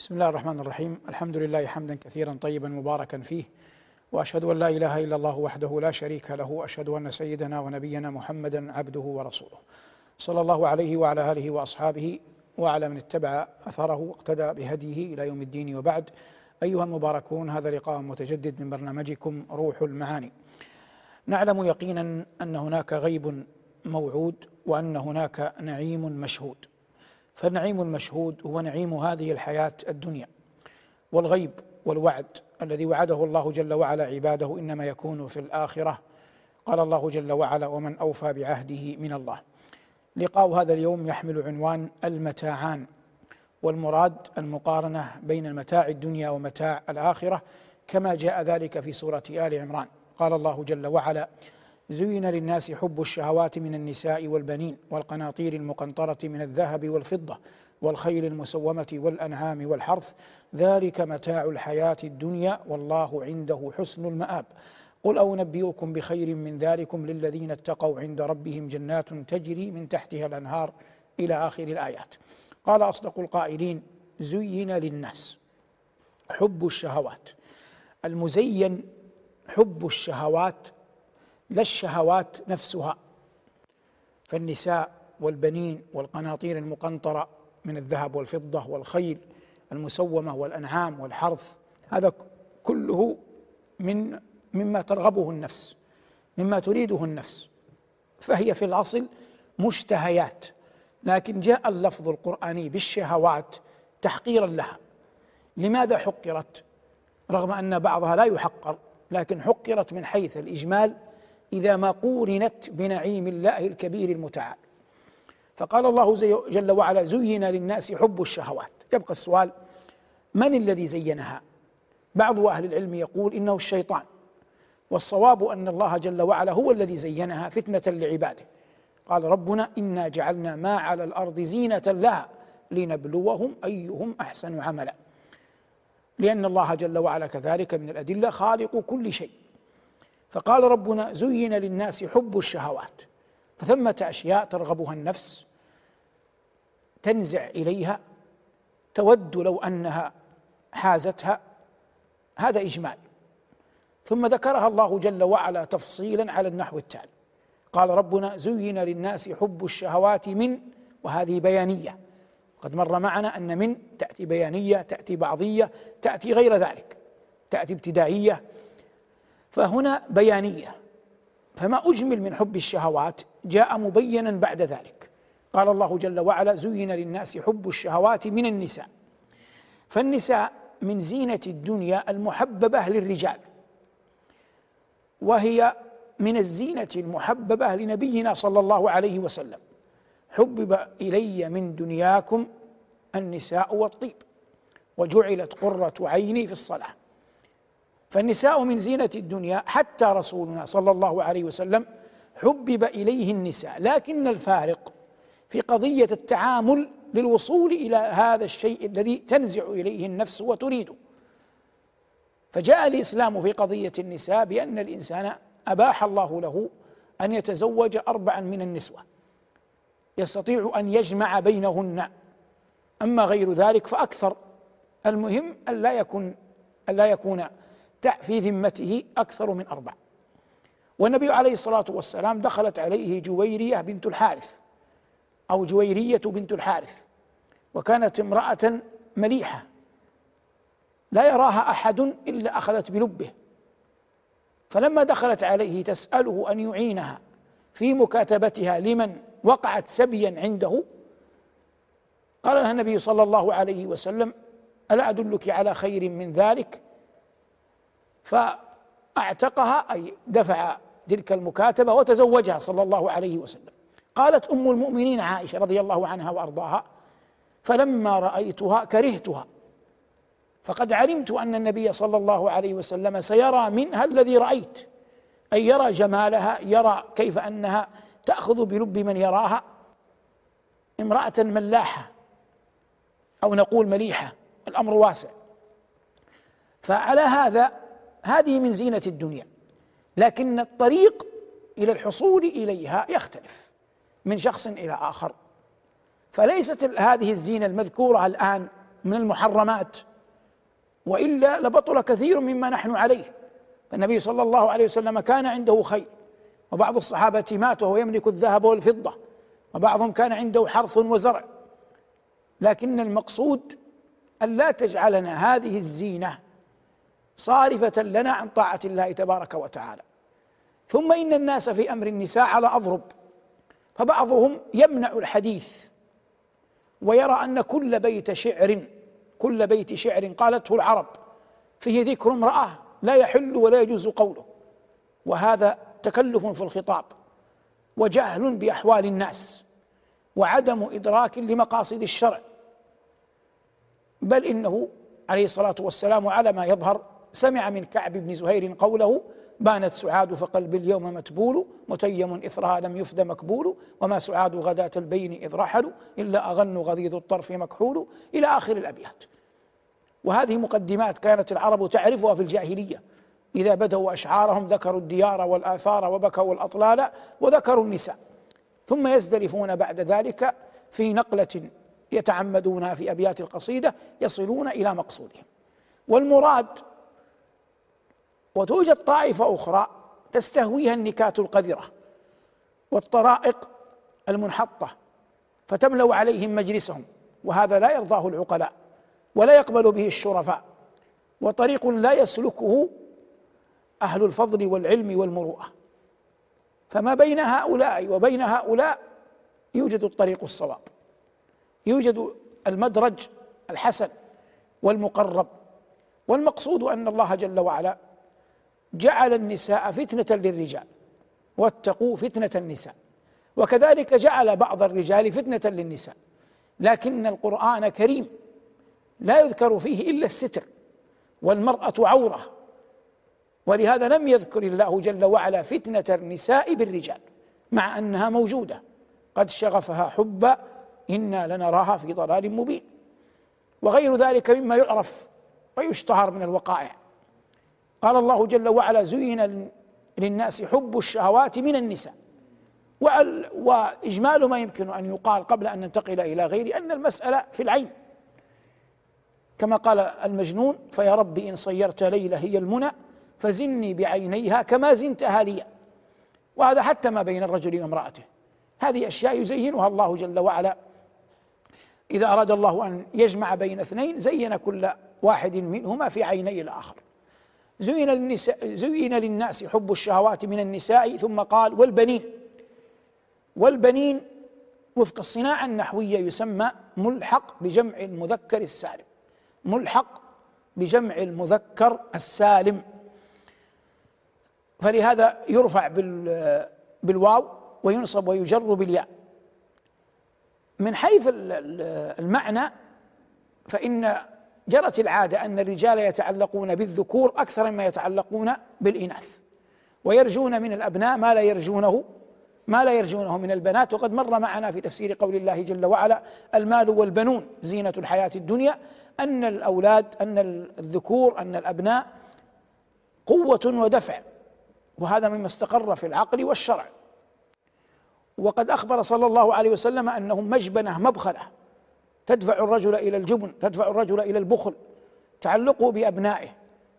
بسم الله الرحمن الرحيم. الحمد لله حمدا كثيرا طيبا مباركا فيه وأشهد أن لا إله إلا الله وحده لا شريك له وأشهد أن سيدنا ونبينا محمدا عبده ورسوله. صلى الله عليه وعلى آله وأصحابه وعلى من اتبع أثره واقتدى بهديه إلى يوم الدين وبعد. أيها المباركون هذا لقاء متجدد من برنامجكم روح المعاني. نعلم يقينا أن هناك غيب موعود وأن هناك نعيم مشهود. فالنعيم المشهود هو نعيم هذه الحياة الدنيا والغيب والوعد الذي وعده الله جل وعلا عباده إنما يكون في الآخرة. قال الله جل وعلا ومن أوفى بعهده من الله. لقاء هذا اليوم يحمل عنوان المتاعان والمراد المقارنة بين المتاع الدنيا ومتاع الآخرة كما جاء ذلك في سورة آل عمران. قال الله جل وعلا زين للناس حب الشهوات من النساء والبنين والقناطير المقنطرة من الذهب والفضة والخيل المسومة والأنعام والحرث. ذلك متاع الحياة الدنيا والله عنده حسن المآب. قل أو نبئكم بخير من ذلكم للذين اتقوا عند ربهم جنات تجري من تحتها الأنهار إلى آخر الآيات. قال أصدق القائلين زين للناس حب الشهوات. المزين حب الشهوات لا الشهوات نفسها فالنساء والبنين والقناطير المقنطرة من الذهب والفضة والخيل المسومة والأنعام والحرث هذا كله من مما ترغبه النفس مما تريده النفس. فهي في الأصل مشتهيات لكن جاء اللفظ القرآني بالشهوات تحقيرا لها. لماذا حقرت؟ رغم أن بعضها لا يحقر لكن حقرت من حيث الإجمال إذا ما قورنت بنعيم الله الكبير المتعال. فقال الله جل وعلا زين للناس حب الشهوات. يبقى السؤال من الذي زينها؟ بعض أهل العلم يقول إنه الشيطان. والصواب أن الله جل وعلا هو الذي زينها فتنة لعباده. قال ربنا إنا جعلنا ما على الأرض زينة لها لنبلوهم أيهم أحسن عملا. لأن الله جل وعلا كذلك من الأدلة خالق كل شيء. فقال ربنا زين للناس حب الشهوات فثمة أشياء ترغبها النفس تنزع إليها تود لو أنها حازتها هذا إجمال. ثم ذكرها الله جل وعلا تفصيلا على النحو التالي. قال ربنا زين للناس حب الشهوات من وهذه بيانية. قد مر معنا أن من تأتي بيانية تأتي بعضية تأتي غير ذلك. تأتي ابتدائية فهنا بيانية. فما أجمل من حب الشهوات جاء مبينا بعد ذلك. قال الله جل وعلا زين للناس حب الشهوات من النساء. فالنساء من زينة الدنيا المحببة للرجال. وهي من الزينة المحببة لنبينا صلى الله عليه وسلم. حبب إلي من دنياكم النساء والطيب. وجعلت قرة عيني في الصلاة. فالنساء من زينة الدنيا حتى رسولنا صلى الله عليه وسلم حبب إليه النساء. لكن الفارق في قضية التعامل للوصول إلى هذا الشيء الذي تنزع إليه النفس وتريده. فجاء الإسلام في قضية النساء بأن الإنسان أباح الله له أن يتزوج أربعا من النسوة يستطيع أن يجمع بينهن. أما غير ذلك فأكثر. المهم أن لا يكون أن لا يكون في ذمته أكثر من أربع. والنبي عليه الصلاة والسلام دخلت عليه جويرية بنت الحارث أو جويرية بنت الحارث وكانت امرأة مليحة لا يراها أحد إلا أخذت بلبه. فلما دخلت عليه تسأله أن يعينها في مكاتبتها لمن وقعت سبيا عنده قال لها النبي صلى الله عليه وسلم ألا أدلك على خير من ذلك؟ فأعتقها أي دفع تلك المكاتبة وتزوجها صلى الله عليه وسلم. قالت أم المؤمنين عائشة رضي الله عنها وأرضاها فلما رأيتها كرهتها فقد علمت أن النبي صلى الله عليه وسلم سيرى منها الذي رأيت أي يرى جمالها يرى كيف أنها تأخذ بلب من يراها امرأة ملاحة أو نقول مليحة الأمر واسع. فعلى هذا هذه من زينة الدنيا لكن الطريق إلى الحصول إليها يختلف من شخص إلى آخر. فليست هذه الزينة المذكورة الآن من المحرمات وإلا لبطل كثير مما نحن عليه. فالنبي صلى الله عليه وسلم كان عنده خير وبعض الصحابة مات وهو يملك الذهب والفضة وبعضهم كان عنده حرث وزرع. لكن المقصود أن لا تجعلنا هذه الزينة صارفة لنا عن طاعة الله تبارك وتعالى. ثم إن الناس في أمر النساء على أضرب فبعضهم يمنع الحديث ويرى أن كل بيت شعر كل بيت شعر قالته العرب فيه ذكر امرأة لا يحل ولا يجوز قوله. وهذا تكلف في الخطاب وجهل بأحوال الناس وعدم إدراك لمقاصد الشرع. بل إنه عليه الصلاة والسلام على ما يظهر سمع من كعب بن زهير قوله بانت سعاد فقلبي اليوم متبول متيم إثرها لم يفد مكبول وما سعاد غداة البين إذ رحلوا إلا أغن غضيض الطرف مكحول. إلى آخر الأبيات. وهذه مقدمات كانت العرب تعرفها في الجاهلية. إذا بدأوا أشعارهم ذكروا الديار والآثار وبكوا الأطلال وذكروا النساء. ثم يزدلفون بعد ذلك في نقلة يتعمدونها في أبيات القصيدة يصلون إلى مقصودهم. والمراد وتوجد طائفة أخرى تستهويها النكات القذرة والطرائق المنحطة فتملأ عليهم مجلسهم وهذا لا يرضاه العقلاء ولا يقبل به الشرفاء وطريق لا يسلكه أهل الفضل والعلم والمروءة. فما بين هؤلاء وبين هؤلاء يوجد الطريق الصواب يوجد المدرج الحسن والمقرب والمقصود أن الله جل وعلا جعل النساء فتنة للرجال. واتقوا فتنة النساء. وكذلك جعل بعض الرجال فتنة للنساء. لكن القرآن كريم. لا يذكر فيه إلا الستر والمرأة عورة. ولهذا لم يذكر الله جل وعلا فتنة النساء بالرجال مع أنها موجودة. قد شغفها حبا إنا لنراها في ضلال مبين. وغير ذلك مما يعرف ويشتهر من الوقائع. قال الله جل وعلا زين للناس حب الشهوات من النساء. وإجمال ما يمكن أن يقال قبل أن ننتقل إلى غيره أن المسألة في العين. كما قال المجنون فيا رب إن صيرت ليلة هي المنى فزني بعينيها كما زنتها لي. وهذا حتى ما بين الرجل وامرأته. هذه أشياء يزينها الله جل وعلا. إذا أراد الله أن يجمع بين اثنين زين كل واحد منهما في عيني الآخر. زين للنساء زين للناس حب الشهوات من النساء ثم قال والبنين. والبنين وفق الصناعة النحوية يسمى ملحق بجمع المذكر السالم. ملحق بجمع المذكر السالم. فلهذا يرفع بالواو وينصب ويجر بالياء. من حيث المعنى فإن جرت العادة أن الرجال يتعلقون بالذكور أكثر مما يتعلقون بالإناث ويرجون من الأبناء ما لا يرجونه ما لا يرجونه من البنات. وقد مر معنا في تفسير قول الله جل وعلا المال والبنون زينة الحياة الدنيا. أن الأولاد أن الذكور أن الأبناء قوة ودفع وهذا مما استقر في العقل والشرع. وقد أخبر صلى الله عليه وسلم أنهم مجبنة مبخلة. تدفع الرجل إلى الجبن تدفع الرجل إلى البخل تعلقه بأبنائه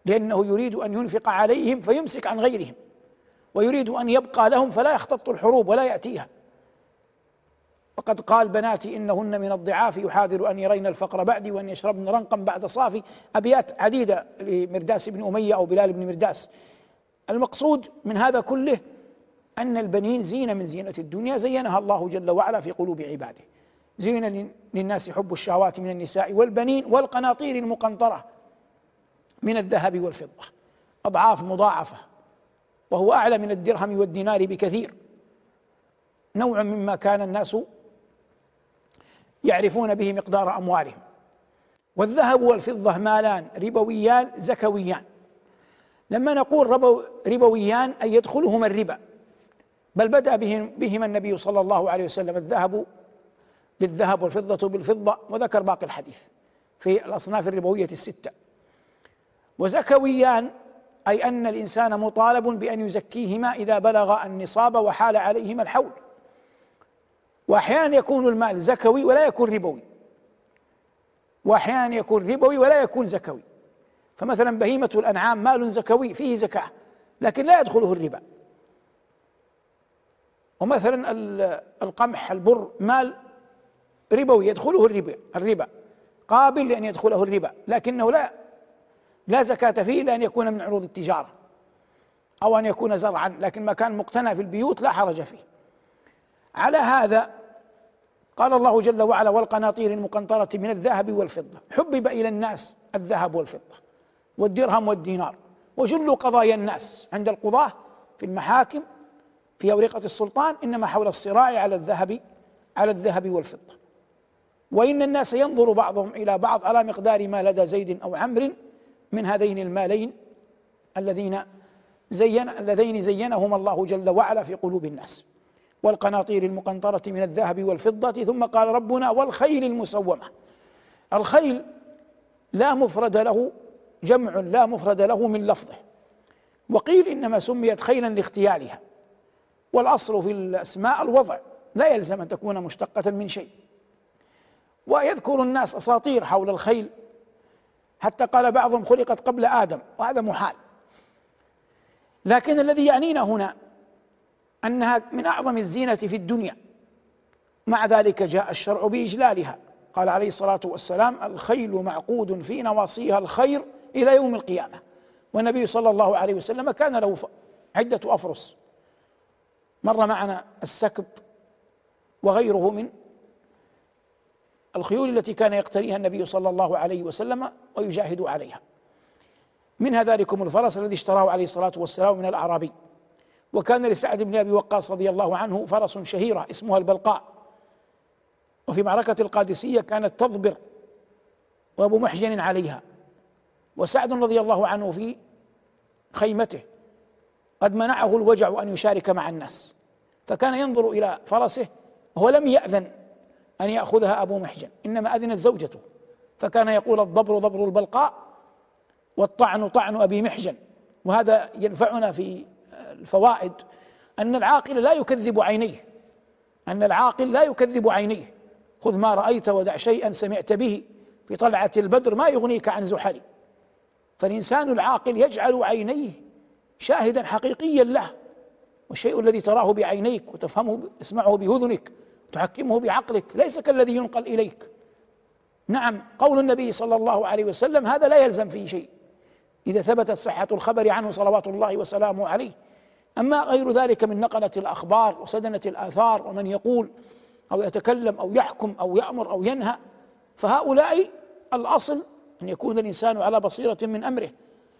لأنه يريد أن ينفق عليهم فيمسك عن غيرهم ويريد أن يبقى لهم فلا يختط الحروب ولا يأتيها. وقد قال بناتي إنهن من الضعاف يحاذر أن يرين الفقر بعدي وأن يشربن رنقا بعد صافي. أبيات عديدة لمرداس بن أمية أو بلال بن مرداس. المقصود من هذا كله أن البنين زينة من زينة الدنيا زينها الله جل وعلا في قلوب عباده. زين للناس حب الشهوات من النساء والبنين والقناطير المقنطرة من الذهب والفضة. أضعاف مضاعفة وهو أعلى من الدرهم والدينار بكثير. نوع مما كان الناس يعرفون به مقدار أموالهم. والذهب والفضة مالان ربويان زكويان. لما نقول ربويان أي يدخلهما الربا. بل بدأ بهما النبي صلى الله عليه وسلم الذهب بالذهب والفضة بالفضة وذكر باقي الحديث في الأصناف الربوية الستة. وزكويان أي أن الإنسان مطالب بأن يزكيهما إذا بلغ النصاب وحال عليهما الحول. وأحيانا يكون المال زكوي ولا يكون ربوي. وأحيانا يكون ربوي ولا يكون زكوي. فمثلا بهيمة الأنعام مال زكوي فيه زكاة لكن لا يدخله الربا. ومثلا القمح البر مال ربوي يدخله الربا الربا. قابل لأن يدخله الربا لكنه لا لا زكاة فيه إلا أن يكون من عروض التجارة أو أن يكون زرعا لكن ما كان مقتنى في البيوت لا حرج فيه. على هذا قال الله جل وعلا والقناطير المقنطرة من الذهب والفضة. حبب إلى الناس الذهب والفضة والدرهم والدينار وجل قضايا الناس عند القضاة في المحاكم في أورقة السلطان إنما حول الصراع على الذهب على الذهب والفضة. وإن الناس ينظر بعضهم إلى بعض على مقدار ما لدى زيد أو عمرو من هذين المالين الذين زين اللذين زينهما الله جل وعلا في قلوب الناس. والقناطير المقنطرة من الذهب والفضة ثم قال ربنا والخيل المسومة. الخيل لا مفرد له جمع لا مفرد له من لفظه. وقيل إنما سميت خيلا لاختيالها. والأصل في الأسماء الوضع لا يلزم أن تكون مشتقة من شيء. ويذكر الناس أساطير حول الخيل. حتى قال بعضهم خلقت قبل آدم وهذا محال. لكن الذي يعنينا هنا أنها من أعظم الزينة في الدنيا. مع ذلك جاء الشرع بإجلالها. قال عليه الصلاة والسلام الخيل معقود في نواصيها الخير إلى يوم القيامة. والنبي صلى الله عليه وسلم كان له عدة أفرس. مر معنا السكب وغيره من الخيول التي كان يقتنيها النبي صلى الله عليه وسلم ويجاهد عليها. منها ذلكم الفرس الذي اشتراه عليه الصلاة والسلام من الأعرابي. وكان لسعد بن أبي وقاص رضي الله عنه فرس شهيرة اسمها البلقاء. وفي معركة القادسية كانت تضبر وأبو محجن عليها. وسعد رضي الله عنه في خيمته قد منعه الوجع أن يشارك مع الناس. فكان ينظر إلى فرسه وهو لم يأذن. أن يأخذها أبو محجن. إنما أذنت زوجته. فكان يقول الضبر ضبر البلقاء والطعن طعن أبي محجن. وهذا ينفعنا في الفوائد أن العاقل لا يكذب عينيه. أن العاقل لا يكذب عينيه. خذ ما رأيت ودع شيئا سمعت به. في طلعة البدر ما يغنيك عن زحل. فالإنسان العاقل يجعل عينيه شاهدا حقيقيا له. والشيء الذي تراه بعينيك وتفهمه تسمعه بأذنك وتحكمه بعقلك ليس كالذي ينقل إليك. نعم قول النبي صلى الله عليه وسلم هذا لا يلزم فيه شيء. إذا ثبتت صحة الخبر عنه صلوات الله وسلامه عليه. أما غير ذلك من نقلة الأخبار وسدنة الآثار ومن يقول أو يتكلم أو يحكم أو يأمر أو ينهى فهؤلاء الأصل أن يكون الإنسان على بصيرة من أمره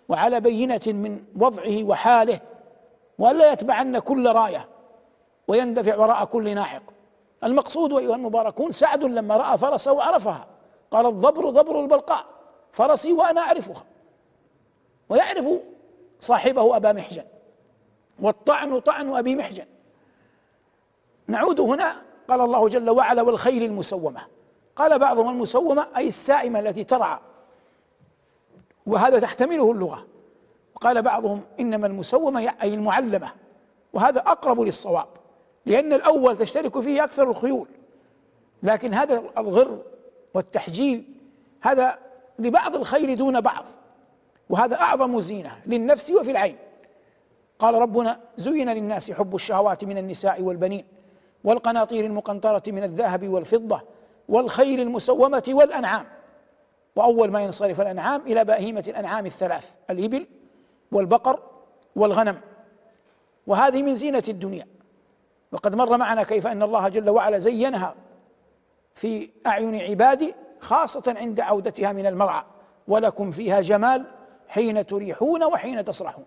وعلى بينة من وضعه وحاله وألا يتبعن كل راية ويندفع وراء كل ناعق المقصود أيها المباركون سعد لما رأى فرسه عرفها قال الضبر ضبر البلقاء فرسي وأنا أعرفها. ويعرف صاحبه أبا محجن. والطعن طعن أبي محجن. نعود هنا قال الله جل وعلا والخيل المسومة. قال بعضهم المسومة أي السائمة التي ترعى. وهذا تحتمله اللغة. وقال بعضهم إنما المسومة أي المعلمة. وهذا أقرب للصواب. لأن الأول تشترك فيه أكثر الخيول. لكن هذا الغر والتحجيل هذا لبعض الخيل دون بعض. وهذا أعظم زينة للنفس وفي العين. قال ربنا زين للناس حب الشهوات من النساء والبنين والقناطير المقنطرة من الذهب والفضة والخيل المسومة والأنعام. وأول ما ينصرف الأنعام إلى بهيمة الأنعام الثلاث الإبل والبقر والغنم. وهذه من زينة الدنيا. وقد مر معنا كيف أن الله جل وعلا زينها في أعين عبادي خاصة عند عودتها من المرعى ولكم فيها جمال حين تريحون وحين تسرحون.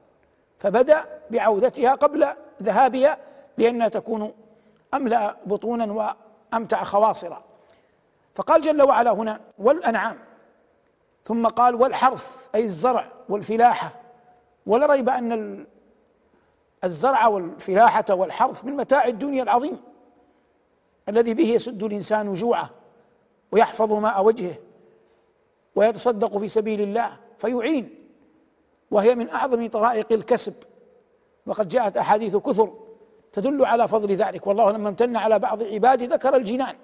فبدأ بعودتها قبل ذهابها لانها تكون أملأ بطونا وأمتع خواصرا. فقال جل وعلا هنا والأنعام. ثم قال والحرث أي الزرع والفلاحة. ولا ريب أن الزرع والفلاحة والحرث من متاع الدنيا العظيم الذي به يسد الإنسان جوعه ويحفظ ماء وجهه ويتصدق في سبيل الله فيعين وهي من أعظم طرائق الكسب. وقد جاءت أحاديث كثر تدل على فضل ذلك. والله لما امتن على بعض عباده ذكر الجنان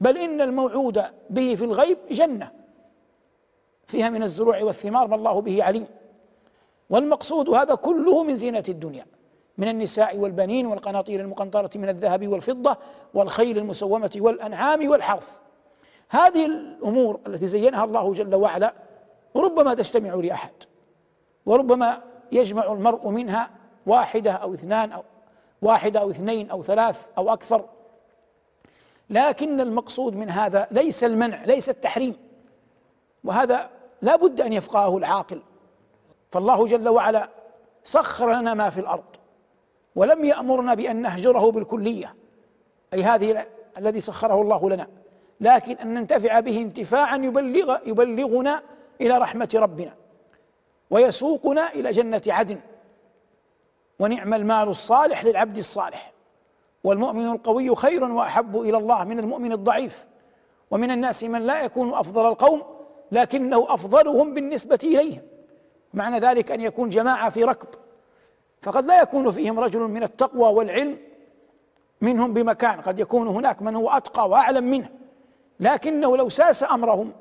بل إن الموعود به في الغيب جنة فيها من الزروع والثمار ما الله به عليم. والمقصود هذا كله من زينة الدنيا. من النساء والبنين والقناطير المقنطرة من الذهب والفضة والخيل المسومة والأنعام والحرث. هذه الأمور التي زينها الله جل وعلا ربما تجتمع لأحد وربما يجمع المرء منها واحدة أو اثنان أو واحدة أو اثنين أو ثلاث أو أكثر. لكن المقصود من هذا ليس المنع ليس التحريم وهذا لا بد أن يفقهه العاقل. فالله جل وعلا سخر لنا ما في الأرض. ولم يأمرنا بأن نهجره بالكلية أي هذه الذي سخره الله لنا. لكن أن ننتفع به انتفاعا يبلغ يبلغنا إلى رحمة ربنا ويسوقنا إلى جنة عدن. ونعم المال الصالح للعبد الصالح. والمؤمن القوي خير وأحب إلى الله من المؤمن الضعيف. ومن الناس من لا يكون أفضل القوم لكنه أفضلهم بالنسبة إليهم. معنى ذلك أن يكون جماعة في ركب. فقد لا يكون فيهم رجل من التقوى والعلم منهم بمكان. قد يكون هناك من هو أتقى وأعلم منه لكنه لو ساس أمرهم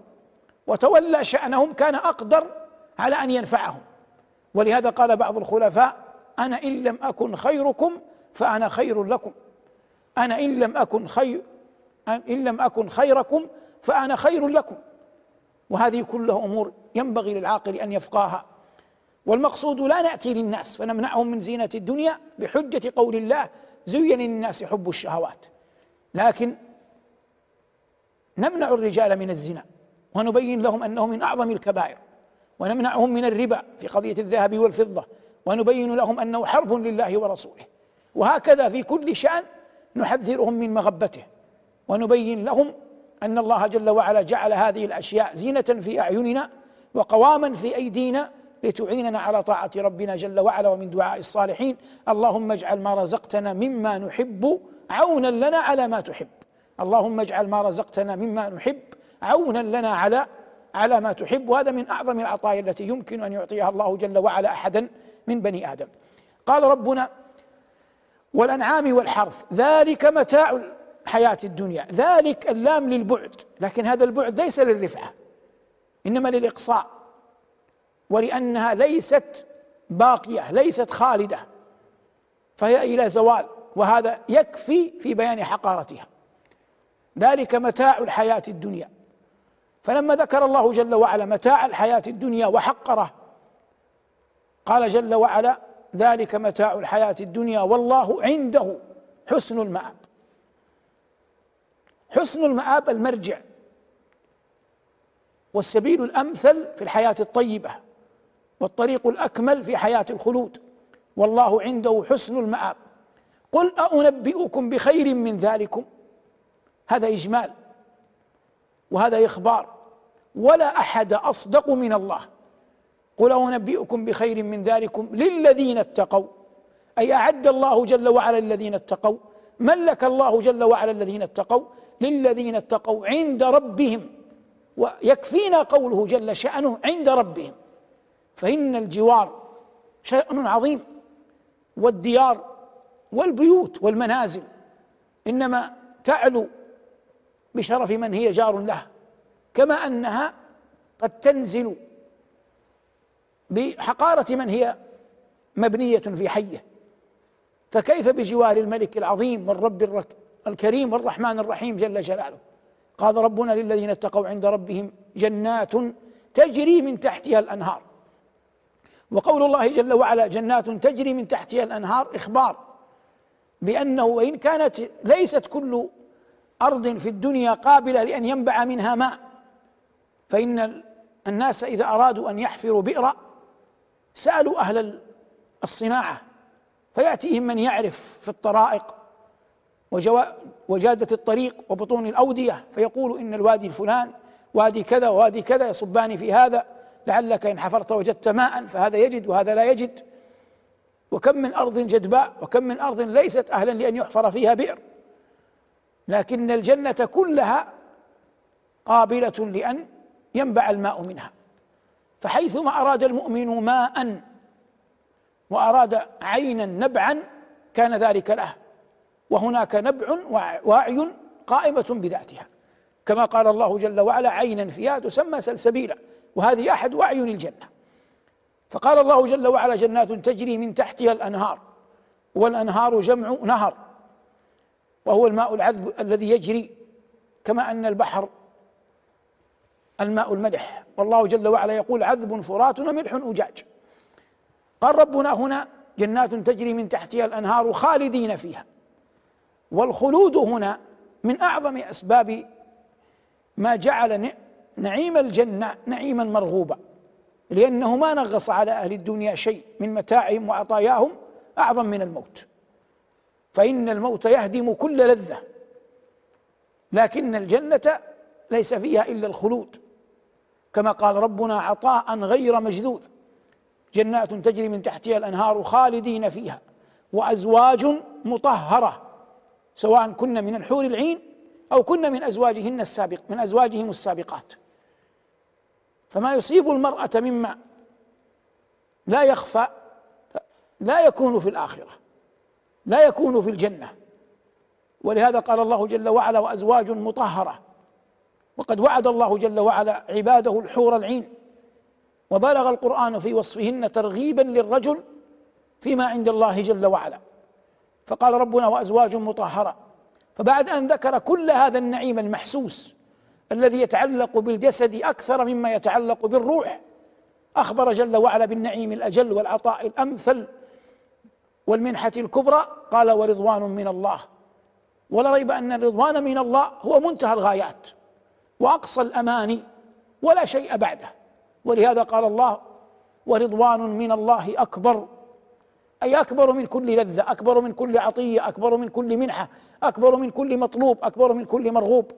وتولى شأنهم كان أقدر على أن ينفعهم. ولهذا قال بعض الخلفاء أنا إن لم أكن خيركم فأنا خير لكم. أنا إن لم أكن خير إن لم أكن خيركم فأنا خير لكم. وهذه كلها أمور ينبغي للعاقل أن يفقاها والمقصود لا نأتي للناس فنمنعهم من زينة الدنيا بحجة قول الله زين للناس حب الشهوات. لكن نمنع الرجال من الزنا ونبين لهم أنه من أعظم الكبائر ونمنعهم من الربا في قضية الذهب والفضة ونبين لهم أنه حرب لله ورسوله. وهكذا في كل شأن نحذرهم من مغبته ونبين لهم أن الله جل وعلا جعل هذه الأشياء زينة في أعيننا وقواما في أيدينا لتعيننا على طاعة ربنا جل وعلا ومن دعاء الصالحين. اللهم اجعل ما رزقتنا مما نحب عونا لنا على ما تحب. اللهم اجعل ما رزقتنا مما نحب عونا لنا على على ما تحب. وهذا من أعظم العطايا التي يمكن أن يعطيها الله جل وعلا أحدا من بني آدم. قال ربنا والأنعام والحرث ذلك متاع الحياة الدنيا ذلك اللام للبعد. لكن هذا البعد ليس للرفعة إنما للإقصاء. ولأنها ليست باقية ليست خالدة. فهي إلى زوال وهذا يكفي في بيان حقارتها. ذلك متاع الحياة الدنيا. فلما ذكر الله جل وعلا متاع الحياة الدنيا وحقره قال جل وعلا ذلك متاع الحياة الدنيا والله عنده حسن المآب. حسن المآب المرجع والسبيل الأمثل في الحياة الطيبة. والطريق الأكمل في حياة الخلود. والله عنده حسن المآب. قل أنبئكم بخير من ذلكم. هذا إجمال. وهذا إخبار. ولا أحد أصدق من الله. قل أنبئكم بخير من ذلكم للذين اتقوا. أي أعد الله جل وعلا الذين اتقوا. ملك الله جل وعلا الذين اتقوا. للذين اتقوا عند ربهم. ويكفينا قوله جل شأنه عند ربهم. فإن الجوار شأن عظيم والديار والبيوت والمنازل إنما تعلو بشرف من هي جار له كما أنها قد تنزل بحقارة من هي مبنية في حية. فكيف بجوار الملك العظيم والرب الكريم والرحمن الرحيم جل جلاله؟ قال ربنا للذين اتقوا عند ربهم جنات تجري من تحتها الأنهار. وقول الله جل وعلا جنات تجري من تحتها الأنهار إخبار بأنه وإن كانت ليست كل أرض في الدنيا قابلة لأن ينبع منها ماء فإن الناس إذا أرادوا أن يحفروا بئرا سألوا أهل الصناعة فيأتيهم من يعرف في الطرائق وجادة الطريق وبطون الأودية فيقول إن الوادي الفلان وادي كذا ووادي كذا يصبان في هذا. لعلك إن حفرت وجدت ماء فهذا يجد وهذا لا يجد. وكم من أرض جدباء وكم من أرض ليست أهلا لأن يحفر فيها بئر. لكن الجنة كلها قابلة لأن ينبع الماء منها. فحيثما أراد المؤمن ماء وأراد عينا نبعا كان ذلك له. وهناك نبع واعي قائمة بذاتها. كما قال الله جل وعلا عينا فيها تسمى سلسبيلا. وهذه أحد أعين الجنة. فقال الله جل وعلا جنات تجري من تحتها الأنهار والأنهار جمع نهر وهو الماء العذب الذي يجري كما أن البحر الماء الملح والله جل وعلا يقول عذب فرات وملح أجاج. قال ربنا هنا جنات تجري من تحتها الأنهار خالدين فيها. والخلود هنا من أعظم أسباب ما جعل نعيم الجنة نعيما مرغوبا لأنه ما نغص على أهل الدنيا شيء من متاعهم وعطاياهم أعظم من الموت. فإن الموت يهدم كل لذة لكن الجنة ليس فيها إلا الخلود. كما قال ربنا عطاء غير مجذوذ جنات تجري من تحتها الأنهار خالدين فيها وأزواج مطهرة سواء كن من الحور العين أو كن من أزواجهن السابق من أزواجهم السابقات. فما يصيب المرأة مما لا يخفى لا يكون في الآخرة لا يكون في الجنة. ولهذا قال الله جل وعلا وأزواج مطهرة وقد وعد الله جل وعلا عباده الحور العين. وبلغ القرآن في وصفهن ترغيبا للرجل فيما عند الله جل وعلا. فقال ربنا وأزواج مطهرة فبعد أن ذكر كل هذا النعيم المحسوس الذي يتعلق بالجسد أكثر مما يتعلق بالروح. أخبر جل وعلا بالنعيم الأجل والعطاء الأمثل والمنحة الكبرى. قال ورضوان من الله. ولا ريب أن الرضوان من الله هو منتهى الغايات وأقصى الأماني ولا شيء بعده. ولهذا قال الله ورضوان من الله أكبر. أي أكبر من كل لذة أكبر من كل عطية أكبر من كل منحة أكبر من كل مطلوب أكبر من كل مرغوب.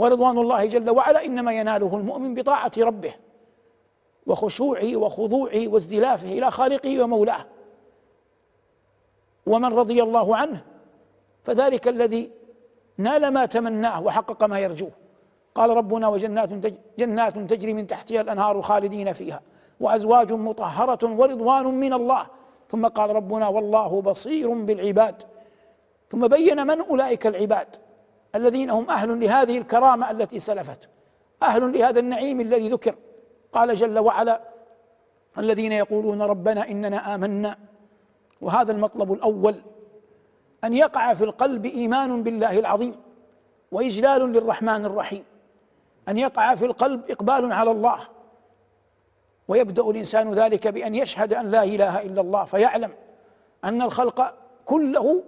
ورضوان الله جل وعلا إنما يناله المؤمن بطاعة ربه وخشوعه وخضوعه وازدلافه إلى خالقه ومولاه. ومن رضي الله عنه فذلك الذي نال ما تمناه وحقق ما يرجوه. قال ربنا وجنات جنات تجري من تحتها الأنهار خالدين فيها وأزواج مطهرة ورضوان من الله. ثم قال ربنا والله بصير بالعباد. ثم بين من أولئك العباد. الذين هم أهل لهذه الكرامة التي سلفت أهل لهذا النعيم الذي ذكر. قال جل وعلا الذين يقولون ربنا إننا آمنا. وهذا المطلب الأول أن يقع في القلب إيمان بالله العظيم وإجلال للرحمن الرحيم. أن يقع في القلب إقبال على الله. ويبدأ الإنسان ذلك بأن يشهد أن لا إله إلا الله فيعلم أن الخلق كله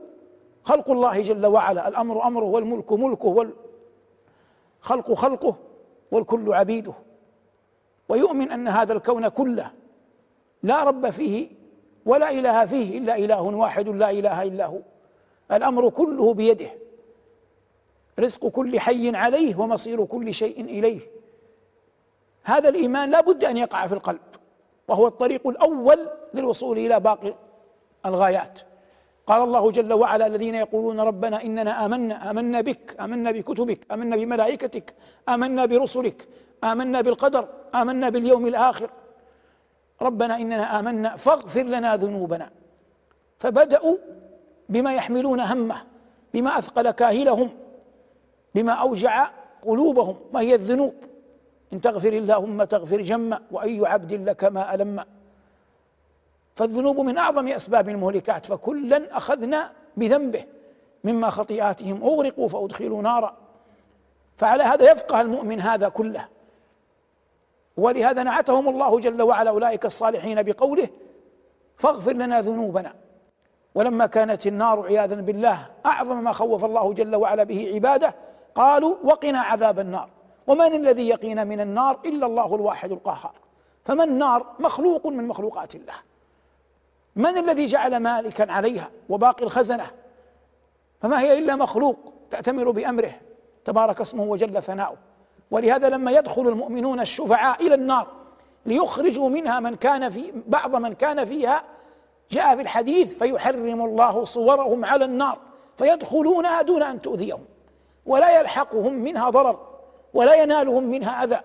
خلق الله جل وعلا. الأمر أمره والملك ملكه والخلق خلقه والكل عبيده. ويؤمن أن هذا الكون كله لا رب فيه ولا إله فيه إلا إله واحد لا إله إلا هو. الأمر كله بيده. رزق كل حي عليه ومصير كل شيء إليه. هذا الإيمان لا بد أن يقع في القلب وهو الطريق الأول للوصول إلى باقي الغايات. قال الله جل وعلا الذين يقولون ربنا إننا آمنا آمنا بك آمنا بكتبك آمنا بملائكتك آمنا برسلك آمنا بالقدر آمنا باليوم الآخر. ربنا إننا آمنا فاغفر لنا ذنوبنا. فبدأوا بما يحملون همه بما أثقل كاهلهم بما أوجع قلوبهم وهي الذنوب. إن تغفر اللهم تغفر جما وأي عبد لك ما ألم. فالذنوب من أعظم أسباب المهلكات فكلا أخذنا بذنبه مما خطيئاتهم. أغرقوا فأدخلوا نارا. فعلى هذا يفقه المؤمن هذا كله. ولهذا نعتهم الله جل وعلا أولئك الصالحين بقوله فاغفر لنا ذنوبنا. ولما كانت النار عياذا بالله أعظم ما خوف الله جل وعلا به عباده قالوا وقنا عذاب النار. ومن الذي يقينا من النار إلا الله الواحد القهار. فما النار؟ مخلوق من مخلوقات الله. من الذي جعل مالكا عليها وباقي الخزنة؟ فما هي إلا مخلوق تأتمر بأمره. تبارك اسمه وجل ثناؤه. ولهذا لما يدخل المؤمنون الشفعاء إلى النار ليخرجوا منها من كان في بعض من كان فيها جاء في الحديث فيحرم الله صورهم على النار فيدخلونها دون أن تؤذيهم. ولا يلحقهم منها ضرر ولا ينالهم منها أذى.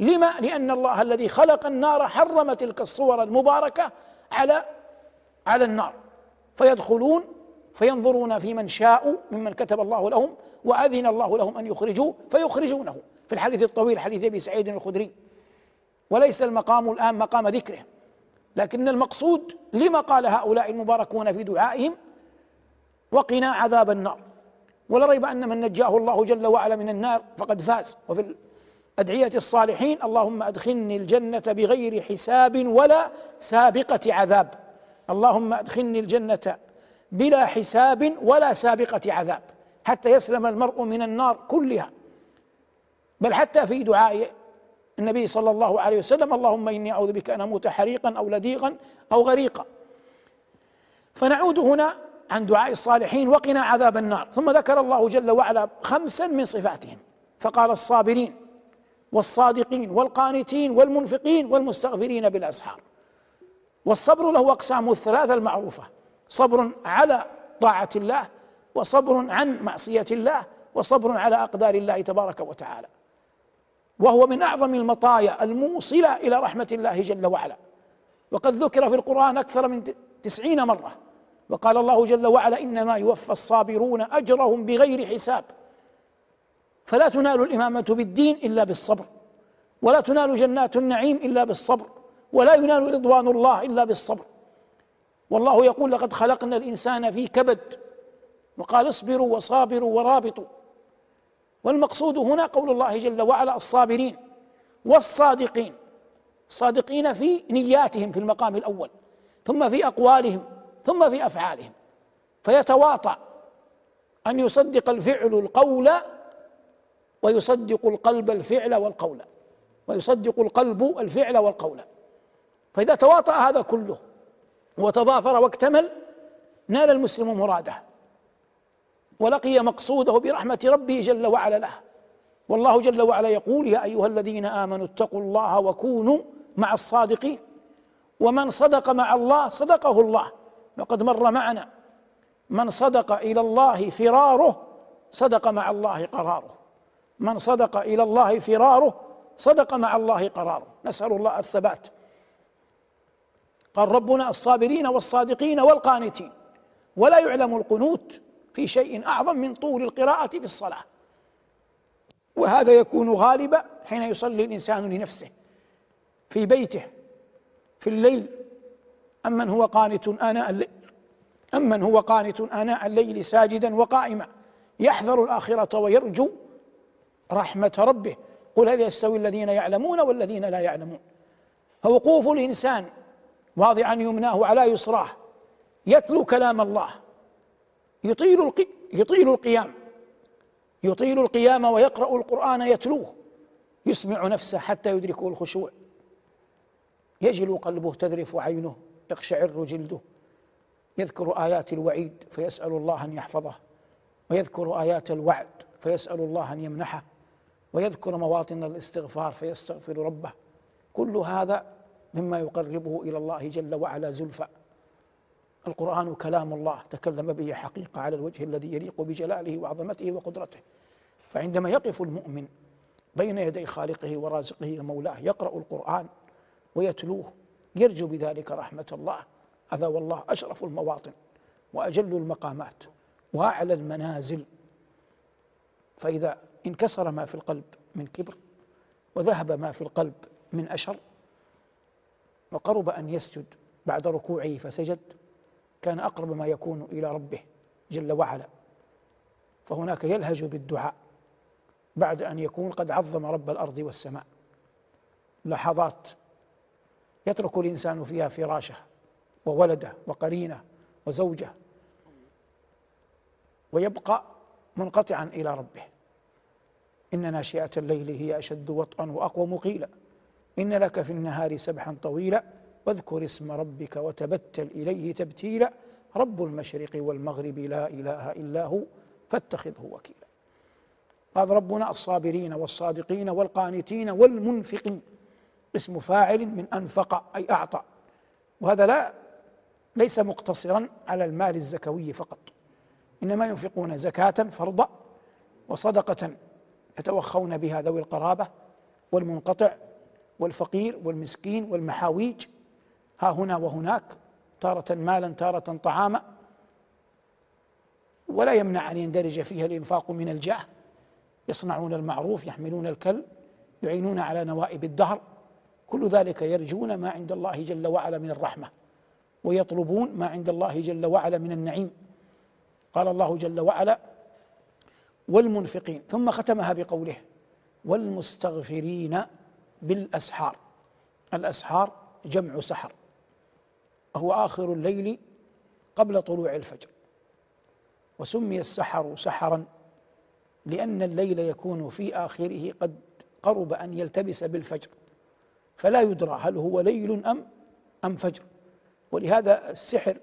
لما؟ لأن الله الذي خلق النار حرم تلك الصور المباركة على على النار. فيدخلون فينظرون في من شاءوا ممن كتب الله لهم وأذن الله لهم أن يخرجوا فيخرجونه. في الحديث الطويل حديث أبي سعيد الخدري. وليس المقام الآن مقام ذكره. لكن المقصود لما قال هؤلاء المباركون في دعائهم وقنا عذاب النار. ولا ريب أن من نجاه الله جل وعلا من النار فقد فاز. وفي أدعية الصالحين اللهم أدخلني الجنة بغير حساب ولا سابقة عذاب. اللهم أدخلني الجنة بلا حساب ولا سابقة عذاب حتى يسلم المرء من النار كلها. بل حتى في دعاء النبي صلى الله عليه وسلم اللهم إني أعوذ بك أن أموت حريقا أو لديغا أو غريقا. فنعود هنا عن دعاء الصالحين وقنا عذاب النار. ثم ذكر الله جل وعلا خمسا من صفاتهم. فقال الصابرين والصادقين والقانتين والمنفقين والمستغفرين بالاسحار والصبر له أقسام الثلاثة المعروفة. صبر على طاعة الله وصبر عن معصية الله وصبر على أقدار الله تبارك وتعالى. وهو من أعظم المطايا الموصلة إلى رحمة الله جل وعلا. وقد ذكر في القرآن أكثر من تسعين مرة. وقال الله جل وعلا إنما يوفى الصابرون أجرهم بغير حساب. فلا تنال الإمامة بالدين إلا بالصبر ولا تنال جنات النعيم إلا بالصبر. ولا ينال رضوان الله إلا بالصبر. والله يقول لقد خلقنا الإنسان في كبد. وقال اصبروا وصابروا ورابطوا. والمقصود هنا قول الله جل وعلا الصابرين والصادقين. صادقين في نياتهم في المقام الأول ثم في أقوالهم ثم في أفعالهم. فيتواطأ أن يصدق الفعل القول ويصدق القلب الفعل والقول. ويصدق القلب الفعل والقول. فإذا تواطأ هذا كله وتضافر واكتمل نال المسلم مراده ولقي مقصوده برحمة ربه جل وعلا له. والله جل وعلا يقول يا أيها الذين آمنوا اتقوا الله وكونوا مع الصادقين ومن صدق مع الله صدقه الله. وقد مر معنا من صدق إلى الله فراره صدق مع الله قراره. من صدق إلى الله فراره صدق مع الله قراره. نسأل الله الثبات. قال ربنا الصابرين والصادقين والقانتين ولا يعلم القنوت في شيء أعظم من طول القراءة في الصلاة. وهذا يكون غالبا حين يصلي الإنسان لنفسه في بيته في الليل. أمن هو قانت آناء الليل أمن هو قانت آناء الليل ساجدا وقائما. يحذر الآخرة ويرجو رحمة ربه. قل هل يستوي الذين يعلمون والذين لا يعلمون؟ فوقوف الإنسان واضعا يمناه على يسراه. يتلو كلام الله. يطيل القي يطيل القيام. يطيل القيام ويقرأ القرآن يتلوه. يسمع نفسه حتى يدركه الخشوع. يجل قلبه تذرف عينه يقشعر جلده. يذكر آيات الوعيد فيسأل الله أن يحفظه. ويذكر آيات الوعد فيسأل الله أن يمنحه. ويذكر مواطن الاستغفار فيستغفر ربه. كل هذا مما يقربه إلى الله جل وعلا زلفى. القرآن كلام الله تكلم به حقيقة على الوجه الذي يليق بجلاله وعظمته وقدرته. فعندما يقف المؤمن بين يدي خالقه ورازقه ومولاه يقرأ القرآن ويتلوه يرجو بذلك رحمة الله. هذا والله أشرف المواطن وأجل المقامات وأعلى المنازل. فإذا انكسر ما في القلب من كبر وذهب ما في القلب من أشر وقرب أن يسجد بعد ركوعه فسجد كان أقرب ما يكون إلى ربه جل وعلا. فهناك يلهج بالدعاء بعد أن يكون قد عظم رب الأرض والسماء. لحظات يترك الإنسان فيها فراشة وولده وقرينة وزوجة ويبقى منقطعا إلى ربه. إن ناشئة الليل هي أشد وطئا واقوم قيلا إن لك في النهار سبحا طويلا واذكر اسم ربك وتبتل إليه تبتيلا. رب المشرق والمغرب لا إله إلا هو فاتخذه وكيلا. قال ربنا الصابرين والصادقين والقانتين والمنفقين. اسم فاعل من أنفق أي أعطى. وهذا لا ليس مقتصرا على المال الزكوي فقط. إنما ينفقون زكاة فرضا وصدقة يتوخون بها ذوي القرابة والمنقطع والفقير والمسكين والمحاويج ها هنا وهناك تارة مالا تارة طعاما. ولا يمنع أن يندرج فيها الإنفاق من الجاه. يصنعون المعروف يحملون الكل يعينون على نوائب الدهر. كل ذلك يرجون ما عند الله جل وعلا من الرحمة ويطلبون ما عند الله جل وعلا من النعيم. قال الله جل وعلا والمنفقين ثم ختمها بقوله والمستغفرين بالأسحار. الأسحار جمع سحر. وهو آخر الليل قبل طلوع الفجر. وسمي السحر سحرا لأن الليل يكون في آخره قد قرب أن يلتبس بالفجر. فلا يدرى هل هو ليل أم أم فجر. ولهذا السحر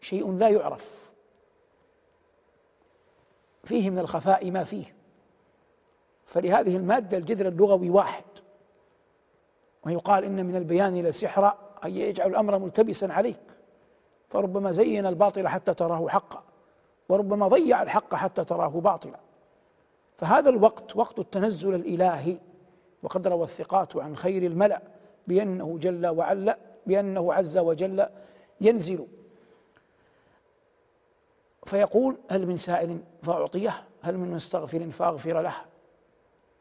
شيء لا يعرف. فيه من الخفاء ما فيه. فلهذه المادة الجذر اللغوي واحد. ويقال إن من البيان لسحرا أن يجعل الأمر ملتبسا عليك. فربما زين الباطل حتى تراه حقا وربما ضيع الحق حتى تراه باطلا. فهذا الوقت وقت التنزل الإلهي. وقد روى الثقات عن خير الملأ بأنه جل وعلا بأنه عز وجل ينزل. فيقول هل من سائل فأعطيه هل من مستغفر فأغفر له؟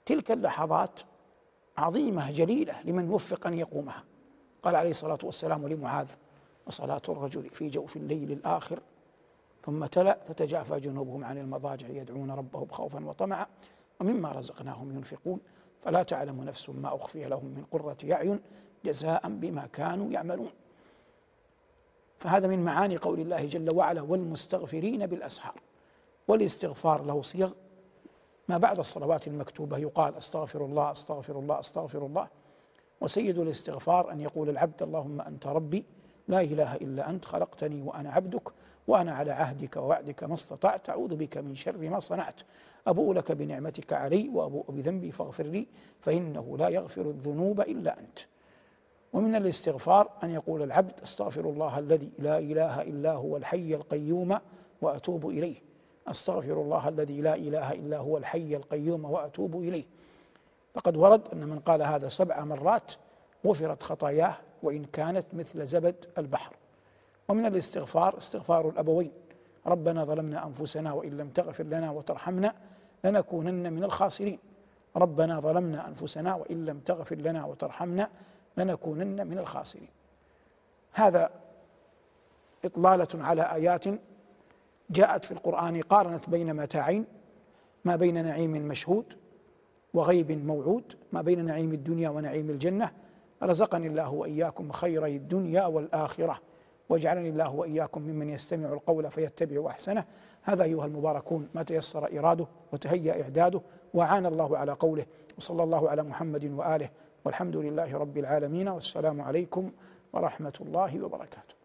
تلك اللحظات عظيمة جليلة لمن وفق أن يقومها. قال عليه الصلاة والسلام لمعاذ وصلاة الرجل في جوف الليل الآخر. ثم تلا تتجافى جنوبهم عن المضاجع يدعون ربهم خوفا وطمعا. ومما رزقناهم ينفقون. فلا تعلم نفس ما أخفي لهم من قرة أعين جزاء بما كانوا يعملون. فهذا من معاني قول الله جل وعلا والمستغفرين بالأسحار. والاستغفار له صيغ ما بعد الصلوات المكتوبة يقال أستغفر الله أستغفر الله أستغفر الله. وسيد الاستغفار أن يقول العبد اللهم أنت ربي لا إله إلا أنت خلقتني وأنا عبدك وأنا على عهدك ووعدك ما استطعت أعوذ بك من شر ما صنعت. أبوء لك بنعمتك علي وأبوء بذنبي فاغفر لي فإنه لا يغفر الذنوب إلا أنت. ومن الاستغفار أن يقول العبد أستغفر الله الذي لا إله إلا هو الحي القيوم وأتوب إليه. أستغفر الله الذي لا إله إلا هو الحي القيوم وأتوب إليه. فقد ورد أن من قال هذا سبع مرات غفرت خطاياه وإن كانت مثل زبد البحر. ومن الاستغفار استغفار الأبوين. ربنا ظلمنا أنفسنا وإن لم تغفر لنا وترحمنا لنكونن من الخاسرين. ربنا ظلمنا أنفسنا وإن لم تغفر لنا وترحمنا لنكونن من الخاسرين. هذا إطلالة على آيات جاءت في القرآن قارنت بين متاعين ما بين نعيم مشهود وغيب موعود ما بين نعيم الدنيا ونعيم الجنة. رزقني الله وإياكم خيري الدنيا والآخرة واجعلني الله وإياكم ممن يستمع القول فيتبع أحسنه. هذا أيها المباركون ما تيسر إراده وتهيأ إعداده وعان الله على قوله وصلى الله على محمد وآله والحمد لله رب العالمين والسلام عليكم ورحمة الله وبركاته.